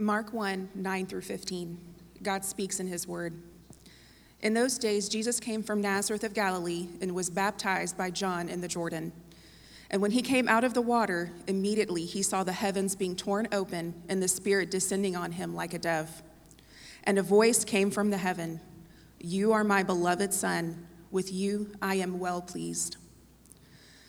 Mark 1 9 through 15. God speaks in his word. In those days, Jesus came from Nazareth of Galilee and was baptized by John in the Jordan. And when he came out of the water, immediately he saw the heavens being torn open and the Spirit descending on him like a dove. And a voice came from the heaven You are my beloved Son, with you I am well pleased.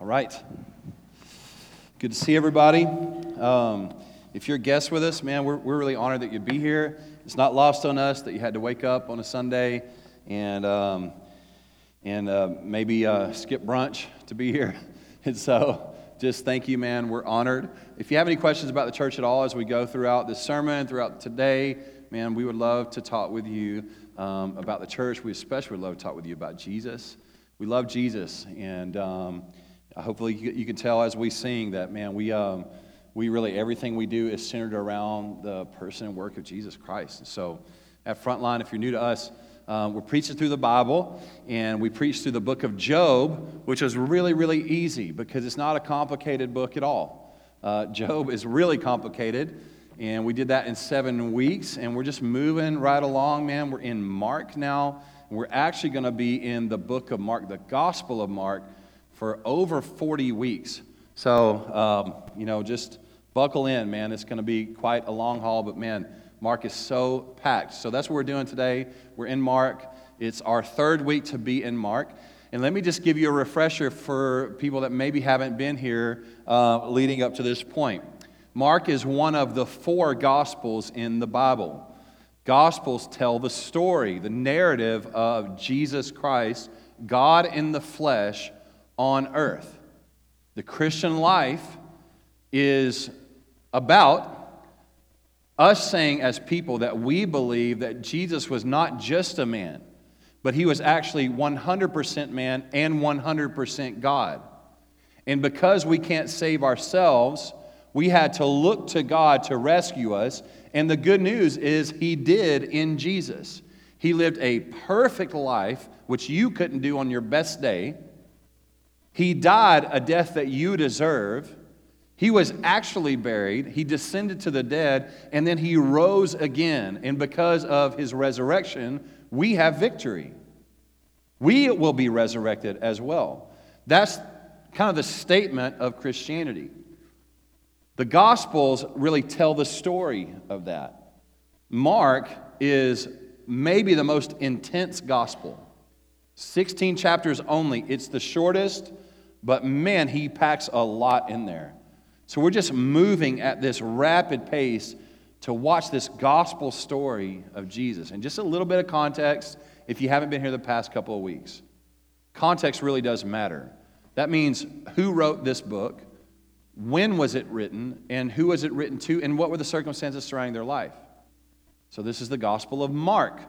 All right. Good to see everybody. Um, if you're a guest with us, man, we're, we're really honored that you'd be here. It's not lost on us that you had to wake up on a Sunday and, um, and uh, maybe uh, skip brunch to be here. And so just thank you, man. We're honored. If you have any questions about the church at all as we go throughout this sermon, throughout today, man, we would love to talk with you um, about the church. We especially would love to talk with you about Jesus. We love Jesus. And. Um, hopefully you, can tell as we sing that man we um, we really everything we do is centered around the person and work of jesus christ. And so at frontline if you're new to us um, we're preaching through the bible and we preach through the book of job which is really really easy because it's not a complicated book at all. Uh, job is really complicated and we did that in seven weeks and we're just moving right along man. We're in mark now. We're actually going to be in the book of mark the gospel of mark for over 40 weeks. So, um, you know, just buckle in, man. It's going to be quite a long haul, but man, Mark is so packed. So that's what we're doing today. We're in Mark. It's our third week to be in Mark. And let me just give you a refresher for people that maybe haven't been here uh, leading up to this point. Mark is one of the four Gospels in the Bible. Gospels tell the story, the narrative of Jesus Christ, God in the flesh, on earth. The Christian life is about us saying, as people, that we believe that Jesus was not just a man, but he was actually 100% man and 100% God. And because we can't save ourselves, we had to look to God to rescue us. And the good news is, He did in Jesus. He lived a perfect life, which you couldn't do on your best day. He died a death that you deserve. He was actually buried. He descended to the dead, and then he rose again. And because of his resurrection, we have victory. We will be resurrected as well. That's kind of the statement of Christianity. The Gospels really tell the story of that. Mark is maybe the most intense gospel. 16 chapters only. It's the shortest, but man, he packs a lot in there. So we're just moving at this rapid pace to watch this gospel story of Jesus. And just a little bit of context if you haven't been here the past couple of weeks. Context really does matter. That means who wrote this book, when was it written, and who was it written to, and what were the circumstances surrounding their life. So this is the Gospel of Mark.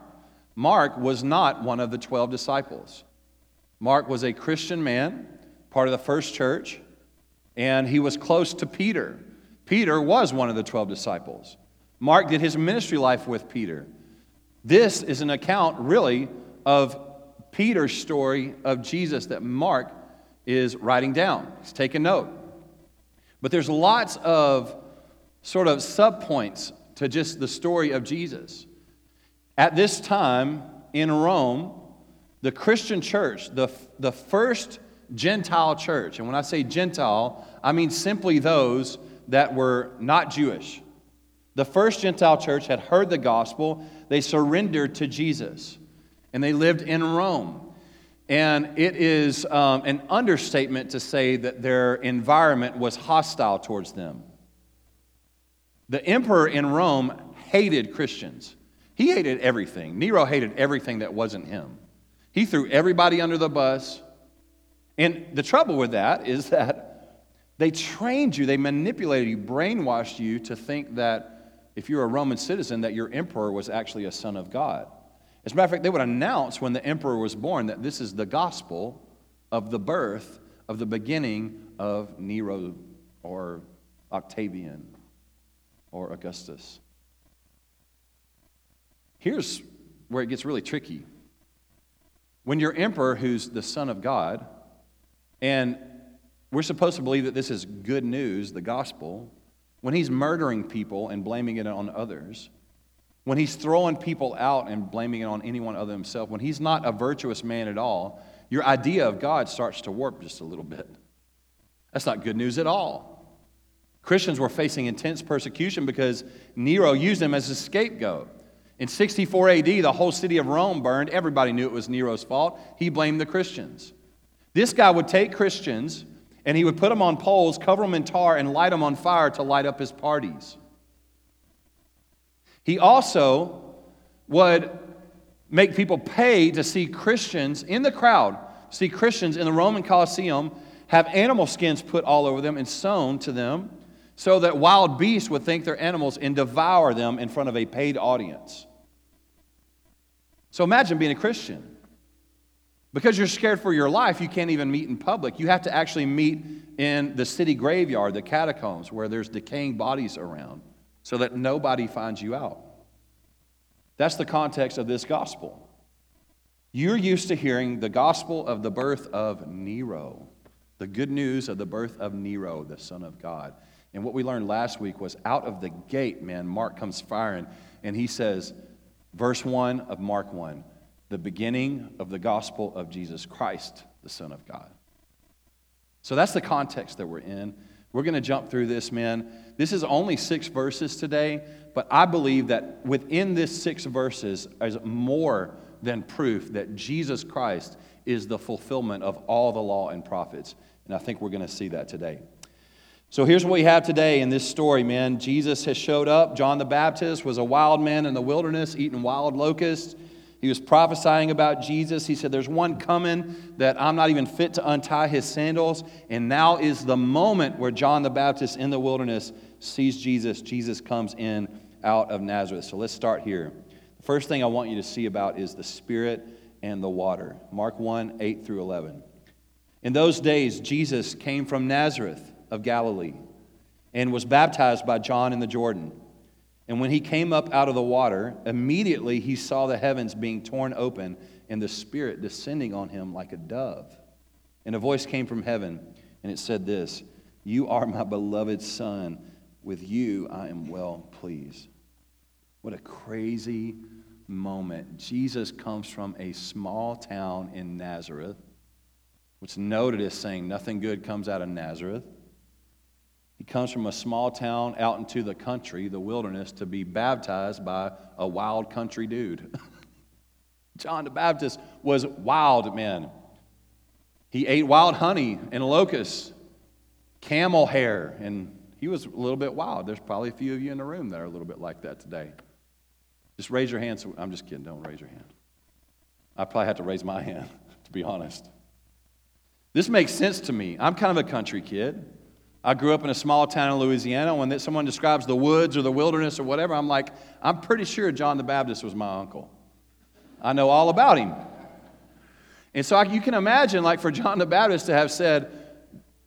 Mark was not one of the 12 disciples. Mark was a Christian man, part of the first church, and he was close to Peter. Peter was one of the 12 disciples. Mark did his ministry life with Peter. This is an account, really, of Peter's story of Jesus that Mark is writing down. He's taking note. But there's lots of sort of subpoints to just the story of Jesus. At this time in Rome, the Christian church, the, the first Gentile church, and when I say Gentile, I mean simply those that were not Jewish. The first Gentile church had heard the gospel, they surrendered to Jesus, and they lived in Rome. And it is um, an understatement to say that their environment was hostile towards them. The emperor in Rome hated Christians. He hated everything. Nero hated everything that wasn't him. He threw everybody under the bus. And the trouble with that is that they trained you, they manipulated you, brainwashed you to think that if you're a Roman citizen, that your emperor was actually a son of God. As a matter of fact, they would announce when the emperor was born that this is the gospel of the birth of the beginning of Nero or Octavian or Augustus. Here's where it gets really tricky. When your emperor, who's the son of God, and we're supposed to believe that this is good news, the gospel, when he's murdering people and blaming it on others, when he's throwing people out and blaming it on anyone other than himself, when he's not a virtuous man at all, your idea of God starts to warp just a little bit. That's not good news at all. Christians were facing intense persecution because Nero used them as a scapegoat. In 64 AD, the whole city of Rome burned. Everybody knew it was Nero's fault. He blamed the Christians. This guy would take Christians and he would put them on poles, cover them in tar, and light them on fire to light up his parties. He also would make people pay to see Christians in the crowd, see Christians in the Roman Colosseum, have animal skins put all over them and sewn to them so that wild beasts would think they're animals and devour them in front of a paid audience. So imagine being a Christian. Because you're scared for your life, you can't even meet in public. You have to actually meet in the city graveyard, the catacombs, where there's decaying bodies around, so that nobody finds you out. That's the context of this gospel. You're used to hearing the gospel of the birth of Nero, the good news of the birth of Nero, the Son of God. And what we learned last week was out of the gate, man, Mark comes firing, and he says, verse 1 of Mark 1 the beginning of the gospel of Jesus Christ, the Son of God. So that's the context that we're in. We're going to jump through this, man. This is only six verses today, but I believe that within this six verses is more than proof that Jesus Christ is the fulfillment of all the law and prophets. And I think we're going to see that today. So here's what we have today in this story, man. Jesus has showed up. John the Baptist was a wild man in the wilderness eating wild locusts. He was prophesying about Jesus. He said, There's one coming that I'm not even fit to untie his sandals. And now is the moment where John the Baptist in the wilderness sees Jesus. Jesus comes in out of Nazareth. So let's start here. The first thing I want you to see about is the Spirit and the water. Mark 1 8 through 11. In those days, Jesus came from Nazareth of Galilee and was baptized by John in the Jordan. And when he came up out of the water, immediately he saw the heavens being torn open and the Spirit descending on him like a dove. And a voice came from heaven, and it said this You are my beloved Son. With you I am well pleased. What a crazy moment. Jesus comes from a small town in Nazareth, which noted as saying nothing good comes out of Nazareth. He comes from a small town out into the country, the wilderness, to be baptized by a wild country dude. John the Baptist was wild man. He ate wild honey and locusts, camel hair, and he was a little bit wild. There's probably a few of you in the room that are a little bit like that today. Just raise your hand. So, I'm just kidding. Don't raise your hand. I probably have to raise my hand, to be honest. This makes sense to me. I'm kind of a country kid. I grew up in a small town in Louisiana. When someone describes the woods or the wilderness or whatever, I'm like, I'm pretty sure John the Baptist was my uncle. I know all about him. And so you can imagine, like, for John the Baptist to have said,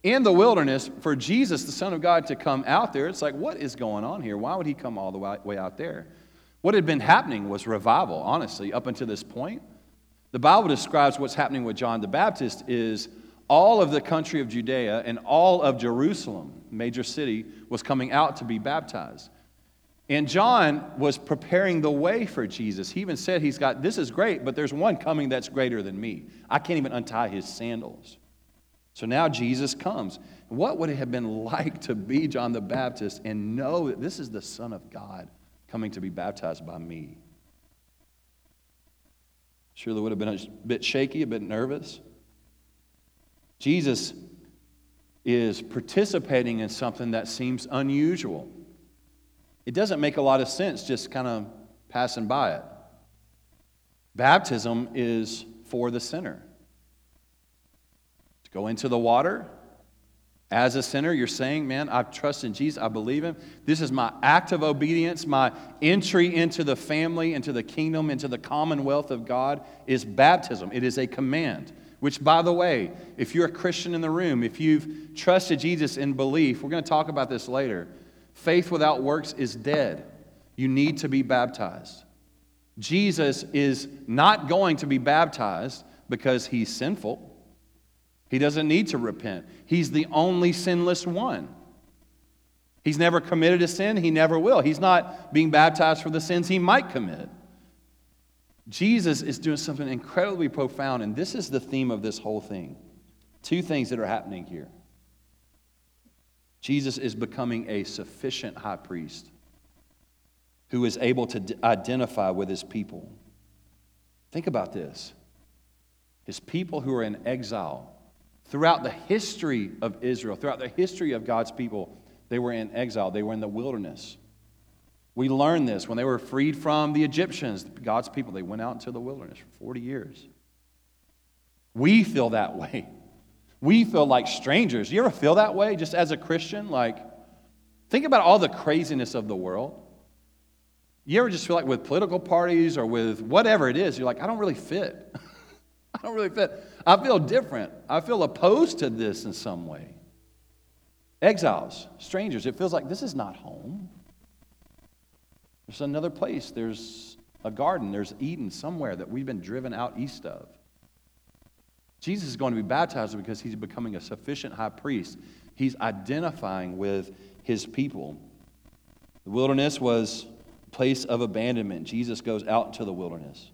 in the wilderness, for Jesus, the Son of God, to come out there, it's like, what is going on here? Why would he come all the way out there? What had been happening was revival, honestly, up until this point. The Bible describes what's happening with John the Baptist is all of the country of Judea and all of Jerusalem, major city, was coming out to be baptized. And John was preparing the way for Jesus. He even said, He's got, this is great, but there's one coming that's greater than me. I can't even untie his sandals. So now Jesus comes. What would it have been like to be John the Baptist and know that this is the Son of God coming to be baptized by me? Surely would have been a bit shaky, a bit nervous. Jesus is participating in something that seems unusual. It doesn't make a lot of sense just kind of passing by it. Baptism is for the sinner. To go into the water, As a sinner, you're saying, Man, I trust in Jesus, I believe Him. This is my act of obedience, my entry into the family, into the kingdom, into the commonwealth of God is baptism. It is a command. Which, by the way, if you're a Christian in the room, if you've trusted Jesus in belief, we're going to talk about this later. Faith without works is dead. You need to be baptized. Jesus is not going to be baptized because he's sinful. He doesn't need to repent. He's the only sinless one. He's never committed a sin, he never will. He's not being baptized for the sins he might commit. Jesus is doing something incredibly profound, and this is the theme of this whole thing. Two things that are happening here. Jesus is becoming a sufficient high priest who is able to d- identify with his people. Think about this his people who are in exile. Throughout the history of Israel, throughout the history of God's people, they were in exile, they were in the wilderness. We learned this when they were freed from the Egyptians, God's people, they went out into the wilderness for 40 years. We feel that way. We feel like strangers. You ever feel that way just as a Christian? Like, think about all the craziness of the world. You ever just feel like with political parties or with whatever it is, you're like, I don't really fit. I don't really fit. I feel different. I feel opposed to this in some way. Exiles, strangers, it feels like this is not home. There's another place. There's a garden. There's Eden somewhere that we've been driven out east of. Jesus is going to be baptized because he's becoming a sufficient high priest. He's identifying with his people. The wilderness was a place of abandonment. Jesus goes out into the wilderness.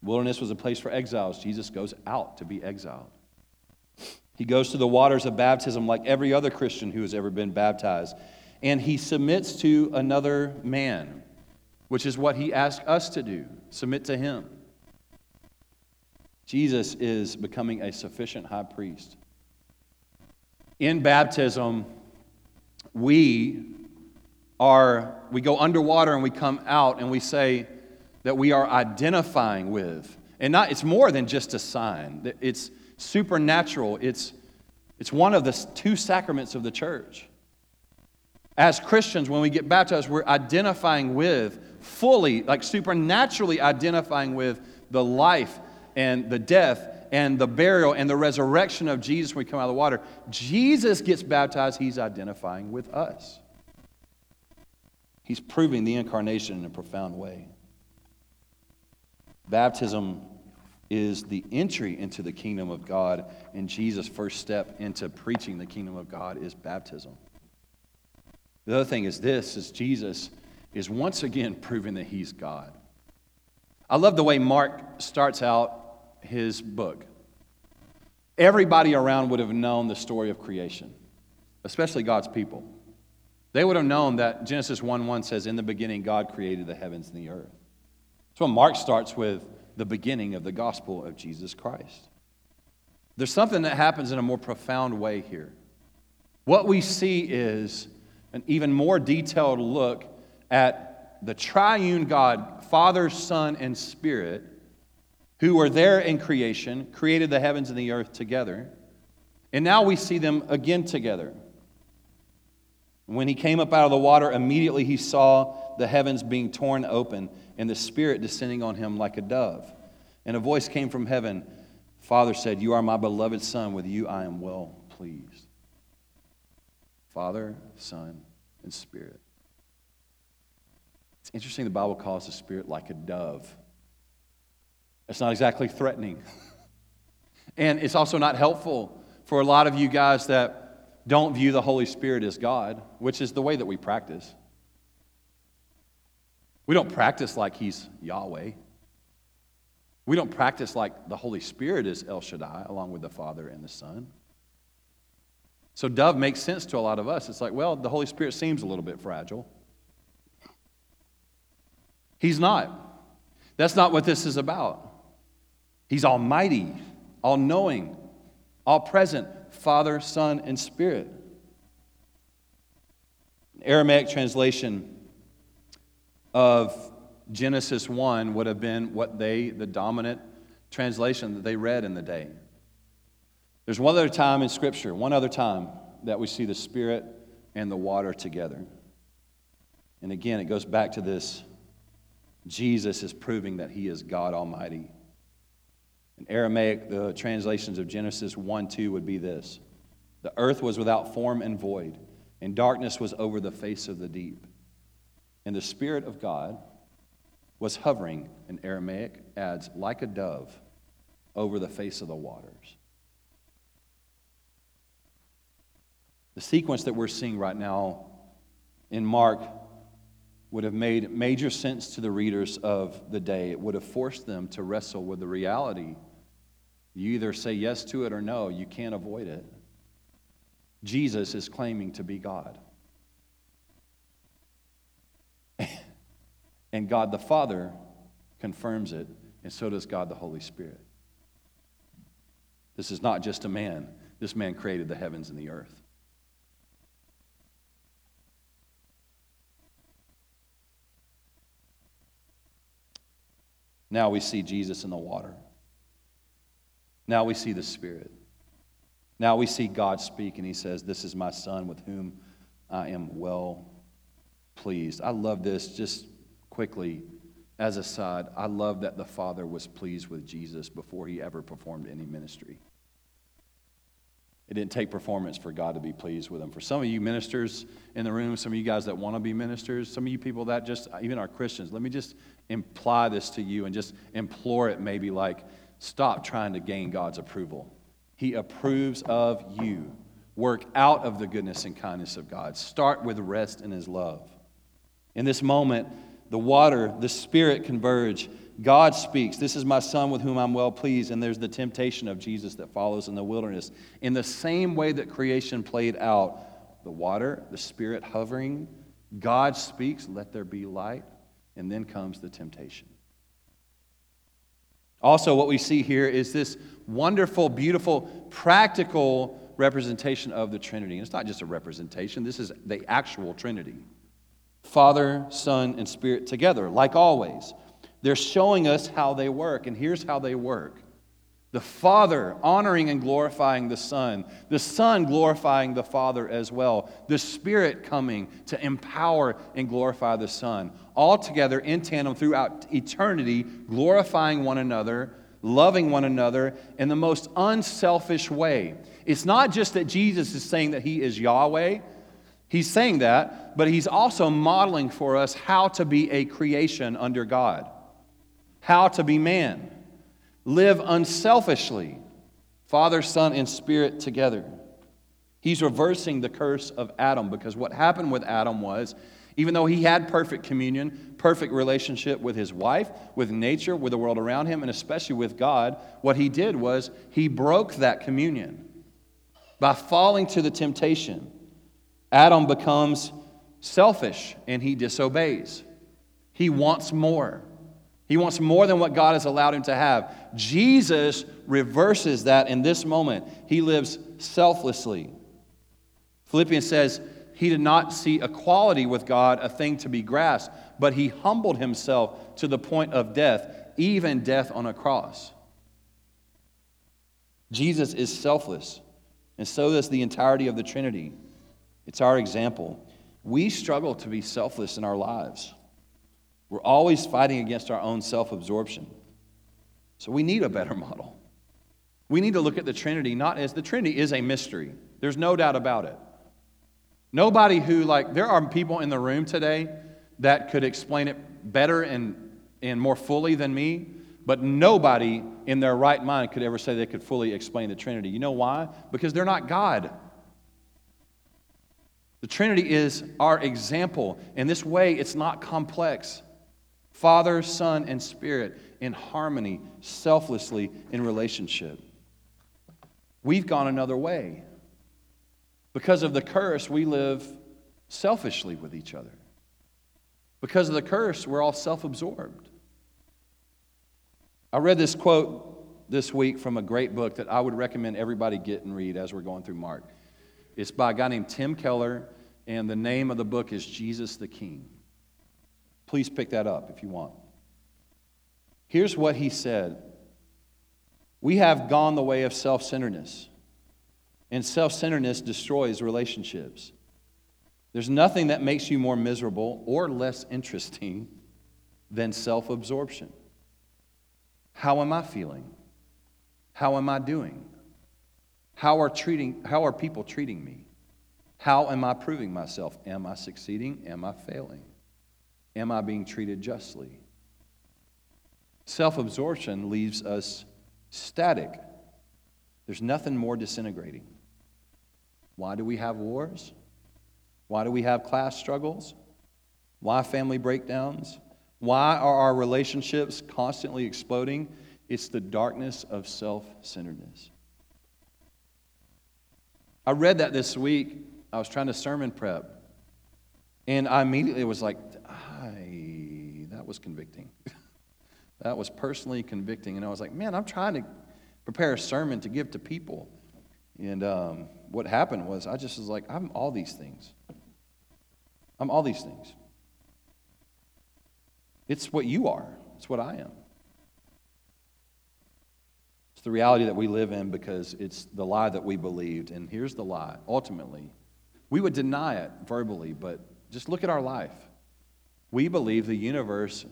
Wilderness was a place for exiles. Jesus goes out to be exiled. He goes to the waters of baptism like every other Christian who has ever been baptized and he submits to another man, which is what he asked us to do submit to him. Jesus is becoming a sufficient high priest. In baptism, we are we go underwater and we come out and we say that we are identifying with and not it's more than just a sign it's supernatural it's it's one of the two sacraments of the church as Christians, when we get baptized, we're identifying with, fully, like supernaturally identifying with the life and the death and the burial and the resurrection of Jesus when we come out of the water. Jesus gets baptized, he's identifying with us. He's proving the incarnation in a profound way. Baptism is the entry into the kingdom of God, and Jesus' first step into preaching the kingdom of God is baptism. The other thing is this is Jesus is once again proving that he's God. I love the way Mark starts out his book. Everybody around would have known the story of creation, especially God's people. They would have known that Genesis 1 1 says, In the beginning, God created the heavens and the earth. So Mark starts with the beginning of the gospel of Jesus Christ. There's something that happens in a more profound way here. What we see is an even more detailed look at the triune God, Father, Son, and Spirit, who were there in creation, created the heavens and the earth together. And now we see them again together. When he came up out of the water, immediately he saw the heavens being torn open and the Spirit descending on him like a dove. And a voice came from heaven Father said, You are my beloved Son, with you I am well pleased. Father, Son, and Spirit. It's interesting the Bible calls the Spirit like a dove. It's not exactly threatening. and it's also not helpful for a lot of you guys that don't view the Holy Spirit as God, which is the way that we practice. We don't practice like He's Yahweh. We don't practice like the Holy Spirit is El Shaddai, along with the Father and the Son. So dove makes sense to a lot of us. It's like, well, the Holy Spirit seems a little bit fragile. He's not. That's not what this is about. He's almighty, all knowing, all present, Father, Son, and Spirit. An Aramaic translation of Genesis 1 would have been what they, the dominant translation that they read in the day. There's one other time in Scripture, one other time that we see the Spirit and the water together. And again, it goes back to this Jesus is proving that he is God Almighty. In Aramaic, the translations of Genesis 1 2 would be this The earth was without form and void, and darkness was over the face of the deep. And the Spirit of God was hovering, in Aramaic adds, like a dove over the face of the waters. The sequence that we're seeing right now in Mark would have made major sense to the readers of the day. It would have forced them to wrestle with the reality. You either say yes to it or no, you can't avoid it. Jesus is claiming to be God. and God the Father confirms it, and so does God the Holy Spirit. This is not just a man, this man created the heavens and the earth. Now we see Jesus in the water. Now we see the Spirit. Now we see God speak, and He says, This is my Son with whom I am well pleased. I love this just quickly as a side. I love that the Father was pleased with Jesus before He ever performed any ministry. It didn't take performance for God to be pleased with him. For some of you ministers in the room, some of you guys that want to be ministers, some of you people that just, even are Christians, let me just imply this to you and just implore it maybe like, stop trying to gain God's approval. He approves of you. Work out of the goodness and kindness of God. Start with rest in His love. In this moment, the water, the Spirit converge God speaks, This is my son with whom I'm well pleased. And there's the temptation of Jesus that follows in the wilderness. In the same way that creation played out, the water, the spirit hovering, God speaks, Let there be light. And then comes the temptation. Also, what we see here is this wonderful, beautiful, practical representation of the Trinity. And it's not just a representation, this is the actual Trinity Father, Son, and Spirit together, like always. They're showing us how they work, and here's how they work the Father honoring and glorifying the Son, the Son glorifying the Father as well, the Spirit coming to empower and glorify the Son, all together in tandem throughout eternity, glorifying one another, loving one another in the most unselfish way. It's not just that Jesus is saying that He is Yahweh. He's saying that, but he's also modeling for us how to be a creation under God how to be man. Live unselfishly, Father, Son, and Spirit together. He's reversing the curse of Adam because what happened with Adam was, even though he had perfect communion, perfect relationship with his wife, with nature, with the world around him, and especially with God, what he did was he broke that communion. By falling to the temptation, Adam becomes selfish and he disobeys. He wants more. He wants more than what God has allowed him to have. Jesus reverses that in this moment. He lives selflessly. Philippians says, He did not see equality with God a thing to be grasped, but he humbled himself to the point of death, even death on a cross. Jesus is selfless, and so does the entirety of the Trinity. It's our example. We struggle to be selfless in our lives. We're always fighting against our own self absorption. So we need a better model. We need to look at the Trinity not as the Trinity is a mystery. There's no doubt about it. Nobody who, like, there are people in the room today that could explain it better and, and more fully than me, but nobody in their right mind could ever say they could fully explain the Trinity. You know why? Because they're not God. The Trinity is our example. In this way, it's not complex. Father, Son, and Spirit in harmony, selflessly in relationship. We've gone another way. Because of the curse, we live selfishly with each other. Because of the curse, we're all self absorbed. I read this quote this week from a great book that I would recommend everybody get and read as we're going through Mark. It's by a guy named Tim Keller, and the name of the book is Jesus the King. Please pick that up if you want. Here's what he said We have gone the way of self centeredness. And self centeredness destroys relationships. There's nothing that makes you more miserable or less interesting than self absorption. How am I feeling? How am I doing? How are, treating, how are people treating me? How am I proving myself? Am I succeeding? Am I failing? Am I being treated justly? Self absorption leaves us static. There's nothing more disintegrating. Why do we have wars? Why do we have class struggles? Why family breakdowns? Why are our relationships constantly exploding? It's the darkness of self centeredness. I read that this week. I was trying to sermon prep. And I immediately was like, I, that was convicting. that was personally convicting. And I was like, man, I'm trying to prepare a sermon to give to people. And um, what happened was I just was like, I'm all these things. I'm all these things. It's what you are, it's what I am. It's the reality that we live in because it's the lie that we believed. And here's the lie ultimately, we would deny it verbally, but just look at our life. We believe the universe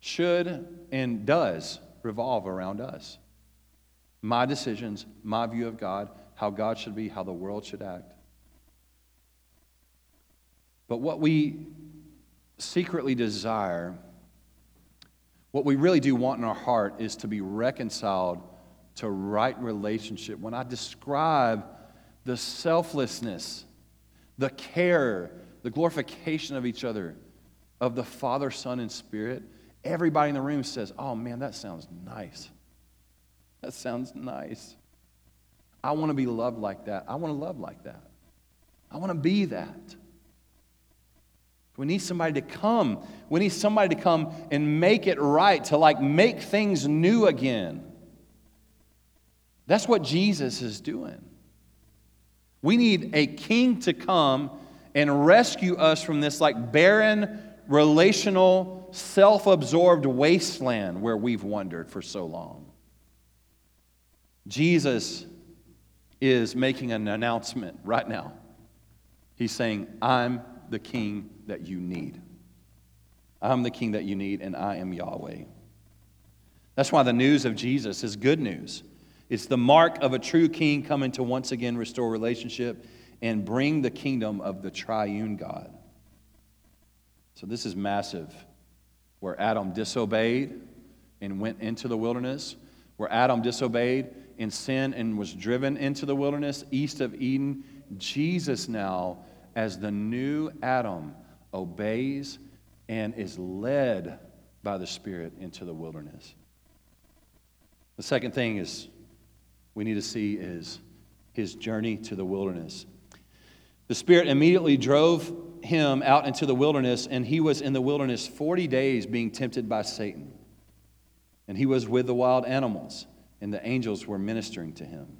should and does revolve around us. My decisions, my view of God, how God should be, how the world should act. But what we secretly desire, what we really do want in our heart, is to be reconciled to right relationship. When I describe the selflessness, the care, the glorification of each other, of the Father, Son, and Spirit, everybody in the room says, Oh man, that sounds nice. That sounds nice. I want to be loved like that. I want to love like that. I want to be that. We need somebody to come. We need somebody to come and make it right, to like make things new again. That's what Jesus is doing. We need a king to come and rescue us from this like barren, relational, self absorbed wasteland where we've wandered for so long. Jesus is making an announcement right now. He's saying, I'm the king that you need. I'm the king that you need, and I am Yahweh. That's why the news of Jesus is good news. It's the mark of a true king coming to once again restore relationship and bring the kingdom of the triune God. So, this is massive. Where Adam disobeyed and went into the wilderness, where Adam disobeyed and sinned and was driven into the wilderness east of Eden, Jesus now, as the new Adam, obeys and is led by the Spirit into the wilderness. The second thing is we need to see is his journey to the wilderness. The Spirit immediately drove him out into the wilderness, and he was in the wilderness 40 days being tempted by Satan. And he was with the wild animals, and the angels were ministering to him.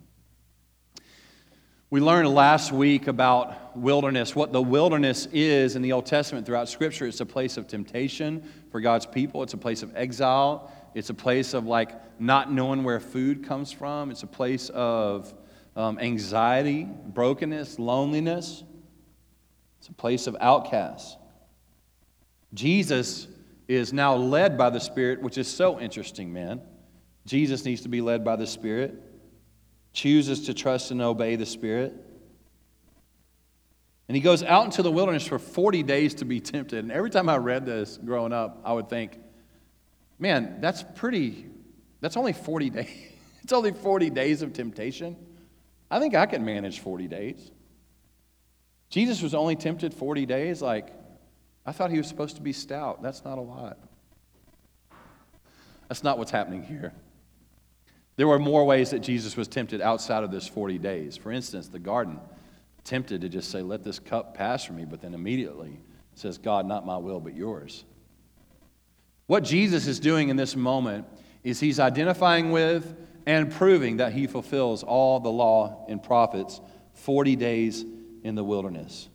We learned last week about wilderness, what the wilderness is in the Old Testament throughout Scripture. It's a place of temptation for God's people, it's a place of exile, it's a place of like not knowing where food comes from, it's a place of um, anxiety, brokenness, loneliness, it's a place of outcasts. Jesus is now led by the Spirit, which is so interesting, man. Jesus needs to be led by the Spirit chooses to trust and obey the Spirit. And he goes out into the wilderness for 40 days to be tempted. And every time I read this growing up, I would think, man, that's pretty, that's only 40 days. it's only 40 days of temptation. I think I can manage 40 days. Jesus was only tempted 40 days. Like, I thought he was supposed to be stout. That's not a lot. That's not what's happening here. There were more ways that Jesus was tempted outside of this 40 days. For instance, the garden, tempted to just say, Let this cup pass from me, but then immediately says, God, not my will, but yours. What Jesus is doing in this moment is he's identifying with and proving that he fulfills all the law and prophets 40 days in the wilderness.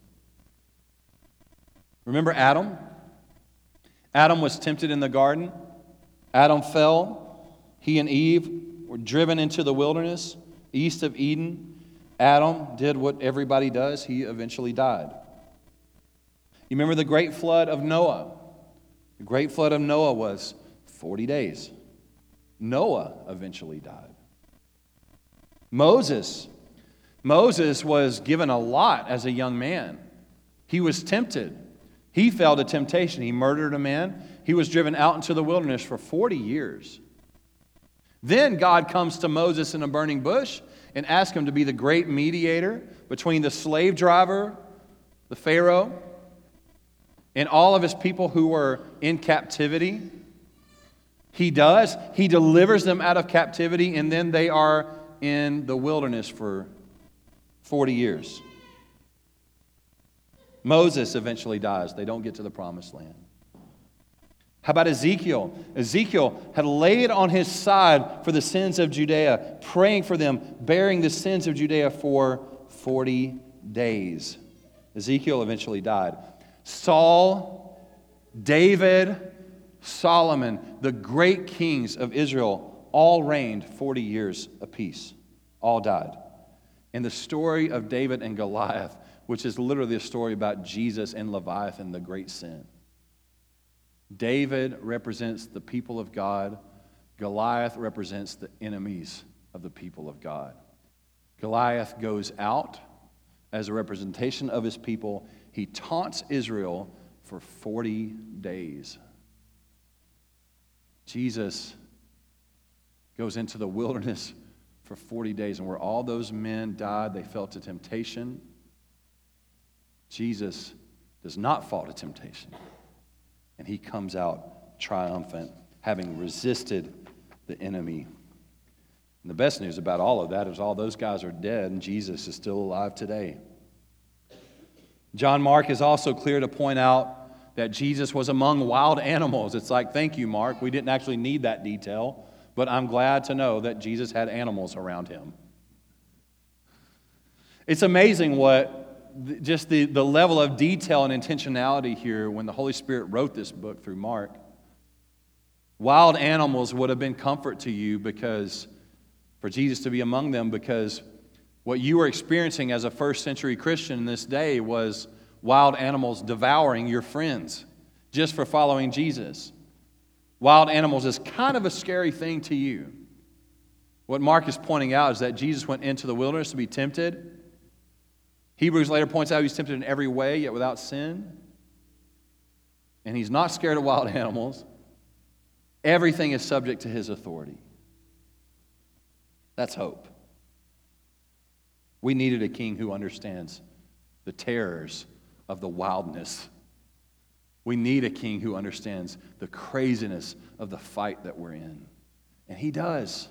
Remember Adam? Adam was tempted in the garden. Adam fell. He and Eve were driven into the wilderness east of Eden. Adam did what everybody does, he eventually died. You remember the great flood of Noah? The great flood of Noah was 40 days. Noah eventually died. Moses. Moses was given a lot as a young man. He was tempted. He fell to temptation. He murdered a man. He was driven out into the wilderness for 40 years. Then God comes to Moses in a burning bush and asks him to be the great mediator between the slave driver, the Pharaoh, and all of his people who were in captivity. He does. He delivers them out of captivity, and then they are in the wilderness for 40 years. Moses eventually dies. They don't get to the promised land. How about Ezekiel? Ezekiel had laid on his side for the sins of Judea, praying for them, bearing the sins of Judea for 40 days. Ezekiel eventually died. Saul, David, Solomon, the great kings of Israel, all reigned 40 years apiece, all died. And the story of David and Goliath, which is literally a story about Jesus and Leviathan, the great sin. David represents the people of God, Goliath represents the enemies of the people of God. Goliath goes out as a representation of his people. He taunts Israel for 40 days. Jesus goes into the wilderness for 40 days, and where all those men died, they fell to temptation. Jesus does not fall to temptation and he comes out triumphant, having resisted the enemy. And the best news about all of that is all those guys are dead, and Jesus is still alive today. John Mark is also clear to point out that Jesus was among wild animals. It's like, thank you, Mark. We didn't actually need that detail, but I'm glad to know that Jesus had animals around him. It's amazing what just the, the level of detail and intentionality here when the Holy Spirit wrote this book through Mark. Wild animals would have been comfort to you because for Jesus to be among them, because what you were experiencing as a first century Christian in this day was wild animals devouring your friends just for following Jesus. Wild animals is kind of a scary thing to you. What Mark is pointing out is that Jesus went into the wilderness to be tempted Hebrews later points out he's tempted in every way, yet without sin. And he's not scared of wild animals. Everything is subject to his authority. That's hope. We needed a king who understands the terrors of the wildness. We need a king who understands the craziness of the fight that we're in. And he does.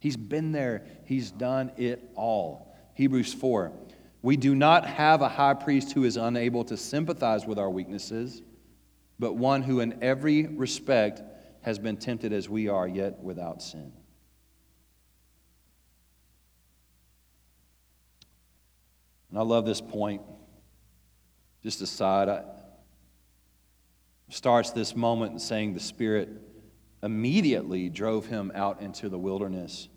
He's been there, he's done it all. Hebrews 4 we do not have a high priest who is unable to sympathize with our weaknesses, but one who in every respect has been tempted as we are, yet without sin. And I love this point. Just aside, I, starts this moment saying the Spirit immediately drove him out into the wilderness.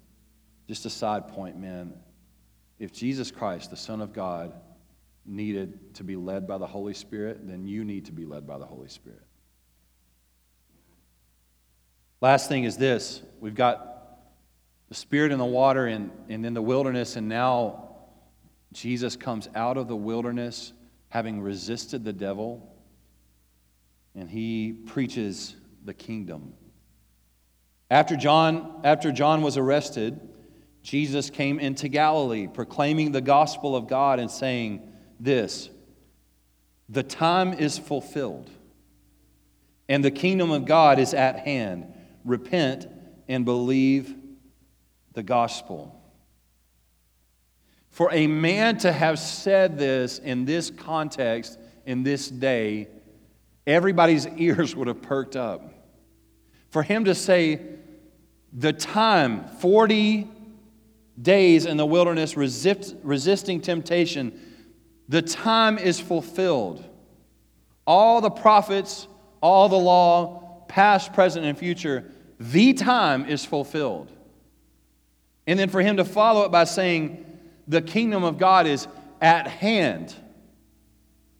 Just a side point, man if Jesus Christ, the Son of God, needed to be led by the Holy Spirit, then you need to be led by the Holy Spirit. Last thing is this we've got the Spirit in the water and, and in the wilderness, and now Jesus comes out of the wilderness having resisted the devil, and he preaches the kingdom. After John, after John was arrested, Jesus came into Galilee proclaiming the gospel of God and saying this The time is fulfilled, and the kingdom of God is at hand. Repent and believe the gospel. For a man to have said this in this context, in this day, everybody's ears would have perked up. For him to say, the time, 40 days in the wilderness resist, resisting temptation, the time is fulfilled. All the prophets, all the law, past, present, and future, the time is fulfilled. And then for him to follow it by saying, the kingdom of God is at hand.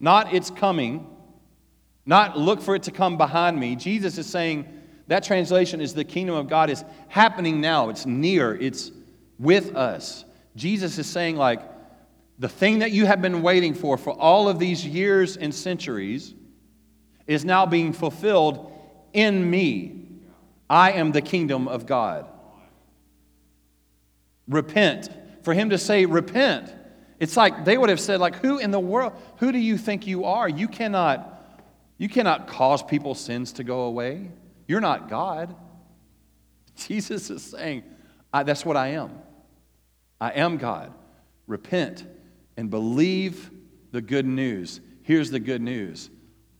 Not it's coming, not look for it to come behind me. Jesus is saying that translation is the kingdom of God is happening now. It's near, it's with us. Jesus is saying, like, the thing that you have been waiting for for all of these years and centuries is now being fulfilled in me. I am the kingdom of God. Repent. For him to say, repent, it's like they would have said, like, who in the world, who do you think you are? You cannot, you cannot cause people's sins to go away. You're not God. Jesus is saying, that's what I am. I am God. Repent and believe the good news. Here's the good news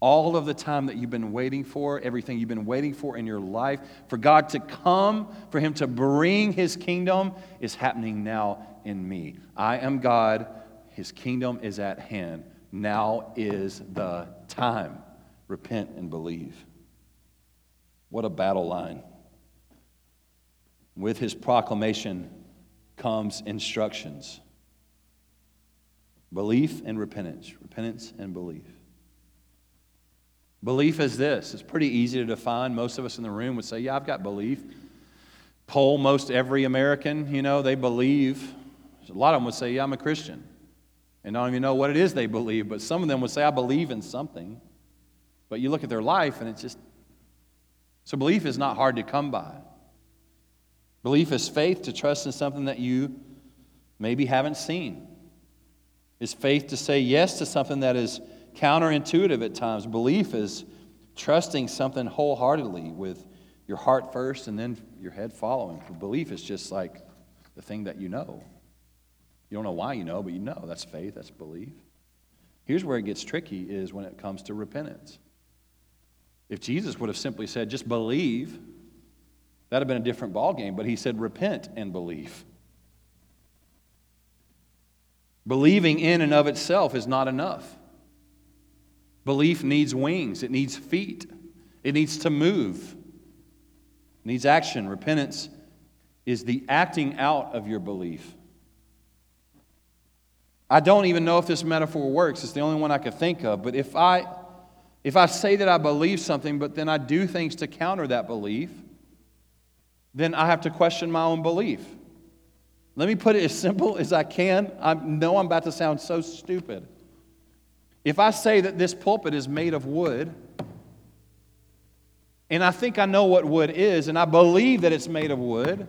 all of the time that you've been waiting for, everything you've been waiting for in your life, for God to come, for Him to bring His kingdom, is happening now in me. I am God, His kingdom is at hand. Now is the time. Repent and believe. What a battle line. With His proclamation comes instructions belief and repentance, repentance and belief. Belief is this. It's pretty easy to define. Most of us in the room would say, Yeah, I've got belief. Poll most every American, you know, they believe. A lot of them would say, Yeah, I'm a Christian. And don't even know what it is they believe, but some of them would say, I believe in something. But you look at their life and it's just. So belief is not hard to come by. Belief is faith to trust in something that you maybe haven't seen. Is faith to say yes to something that is counterintuitive at times. Belief is trusting something wholeheartedly with your heart first and then your head following. Belief is just like the thing that you know. You don't know why you know, but you know. That's faith, that's belief. Here's where it gets tricky is when it comes to repentance. If Jesus would have simply said, just believe, that'd have been a different ballgame, but he said, repent and believe. Believing in and of itself is not enough. Belief needs wings, it needs feet, it needs to move, it needs action. Repentance is the acting out of your belief. I don't even know if this metaphor works. It's the only one I could think of. But if I if I say that I believe something, but then I do things to counter that belief, then I have to question my own belief. Let me put it as simple as I can. I know I'm about to sound so stupid. If I say that this pulpit is made of wood, and I think I know what wood is, and I believe that it's made of wood,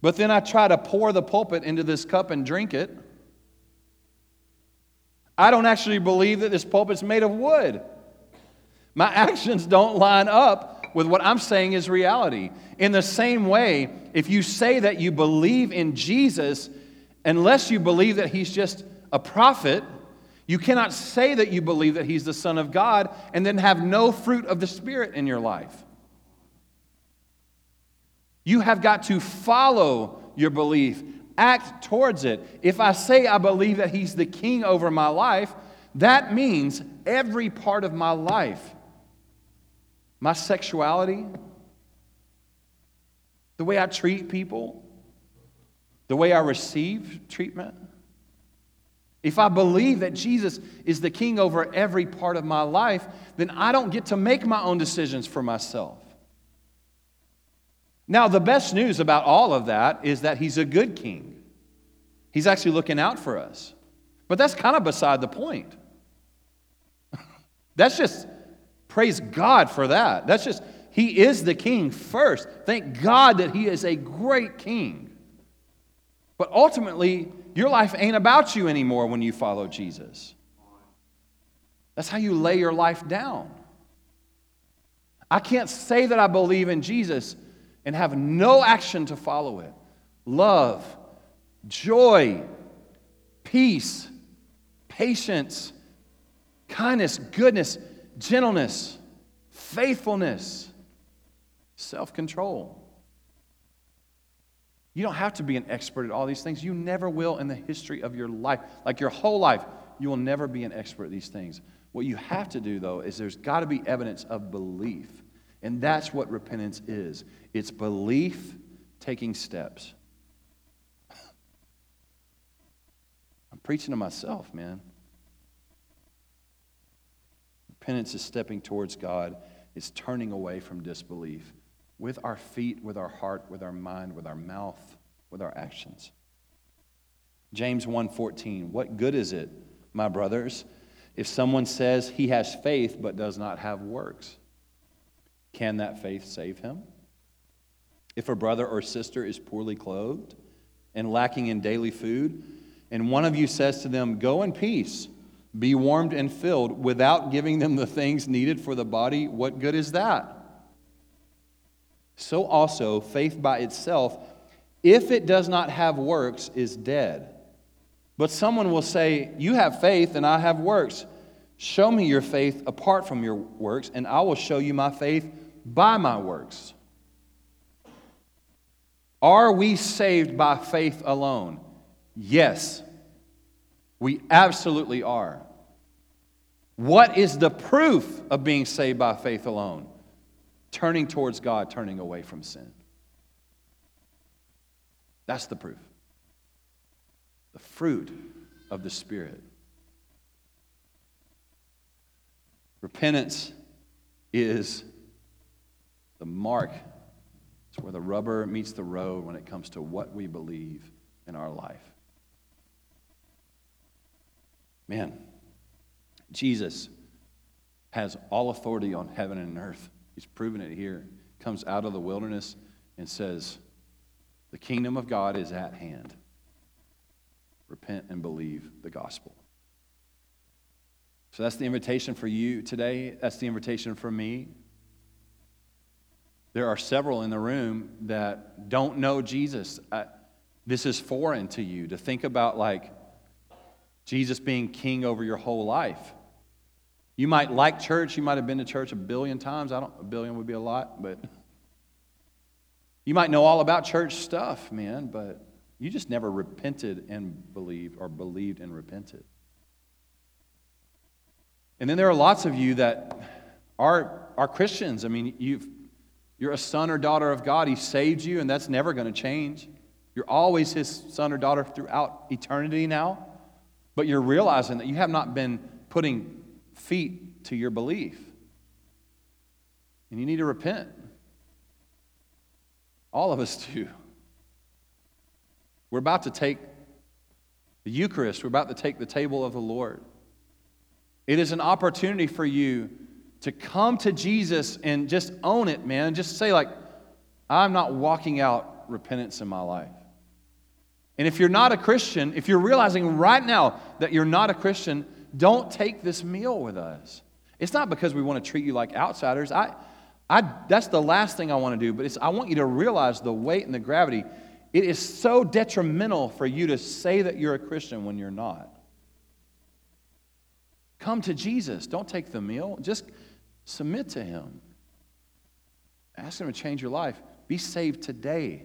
but then I try to pour the pulpit into this cup and drink it, I don't actually believe that this pulpit's made of wood. My actions don't line up with what I'm saying is reality. In the same way, if you say that you believe in Jesus, unless you believe that he's just a prophet, you cannot say that you believe that He's the Son of God and then have no fruit of the Spirit in your life. You have got to follow your belief, act towards it. If I say I believe that He's the King over my life, that means every part of my life my sexuality, the way I treat people, the way I receive treatment if I believe that Jesus is the king over every part of my life, then I don't get to make my own decisions for myself. Now, the best news about all of that is that he's a good king. He's actually looking out for us. But that's kind of beside the point. that's just, praise God for that. That's just, he is the king first. Thank God that he is a great king. But ultimately, your life ain't about you anymore when you follow Jesus. That's how you lay your life down. I can't say that I believe in Jesus and have no action to follow it. Love, joy, peace, patience, kindness, goodness, gentleness, faithfulness, self control. You don't have to be an expert at all these things. You never will in the history of your life. Like your whole life, you will never be an expert at these things. What you have to do, though, is there's got to be evidence of belief. And that's what repentance is it's belief taking steps. Preaching to myself, man. Repentance is stepping towards God, it's turning away from disbelief with our feet, with our heart, with our mind, with our mouth, with our actions. James 1:14 What good is it, my brothers, if someone says he has faith but does not have works? Can that faith save him? If a brother or sister is poorly clothed and lacking in daily food, and one of you says to them, Go in peace, be warmed and filled, without giving them the things needed for the body, what good is that? So also, faith by itself, if it does not have works, is dead. But someone will say, You have faith, and I have works. Show me your faith apart from your works, and I will show you my faith by my works. Are we saved by faith alone? Yes, we absolutely are. What is the proof of being saved by faith alone? Turning towards God, turning away from sin. That's the proof. The fruit of the Spirit. Repentance is the mark. It's where the rubber meets the road when it comes to what we believe in our life. Man, Jesus has all authority on heaven and earth. He's proven it here. Comes out of the wilderness and says, The kingdom of God is at hand. Repent and believe the gospel. So that's the invitation for you today. That's the invitation for me. There are several in the room that don't know Jesus. I, this is foreign to you to think about like Jesus being king over your whole life. You might like church, you might have been to church a billion times. I don't a billion would be a lot, but you might know all about church stuff, man, but you just never repented and believed or believed and repented. And then there are lots of you that are, are Christians. I mean, you've, you're a son or daughter of God. He saved you, and that's never going to change. You're always his son or daughter throughout eternity now. But you're realizing that you have not been putting feet to your belief. And you need to repent. All of us do. We're about to take the Eucharist, we're about to take the table of the Lord. It is an opportunity for you to come to Jesus and just own it, man. Just say, like, I'm not walking out repentance in my life. And if you're not a Christian, if you're realizing right now that you're not a Christian, don't take this meal with us. It's not because we want to treat you like outsiders. I, I, that's the last thing I want to do, but it's, I want you to realize the weight and the gravity. It is so detrimental for you to say that you're a Christian when you're not. Come to Jesus. Don't take the meal. Just submit to Him. Ask Him to change your life. Be saved today.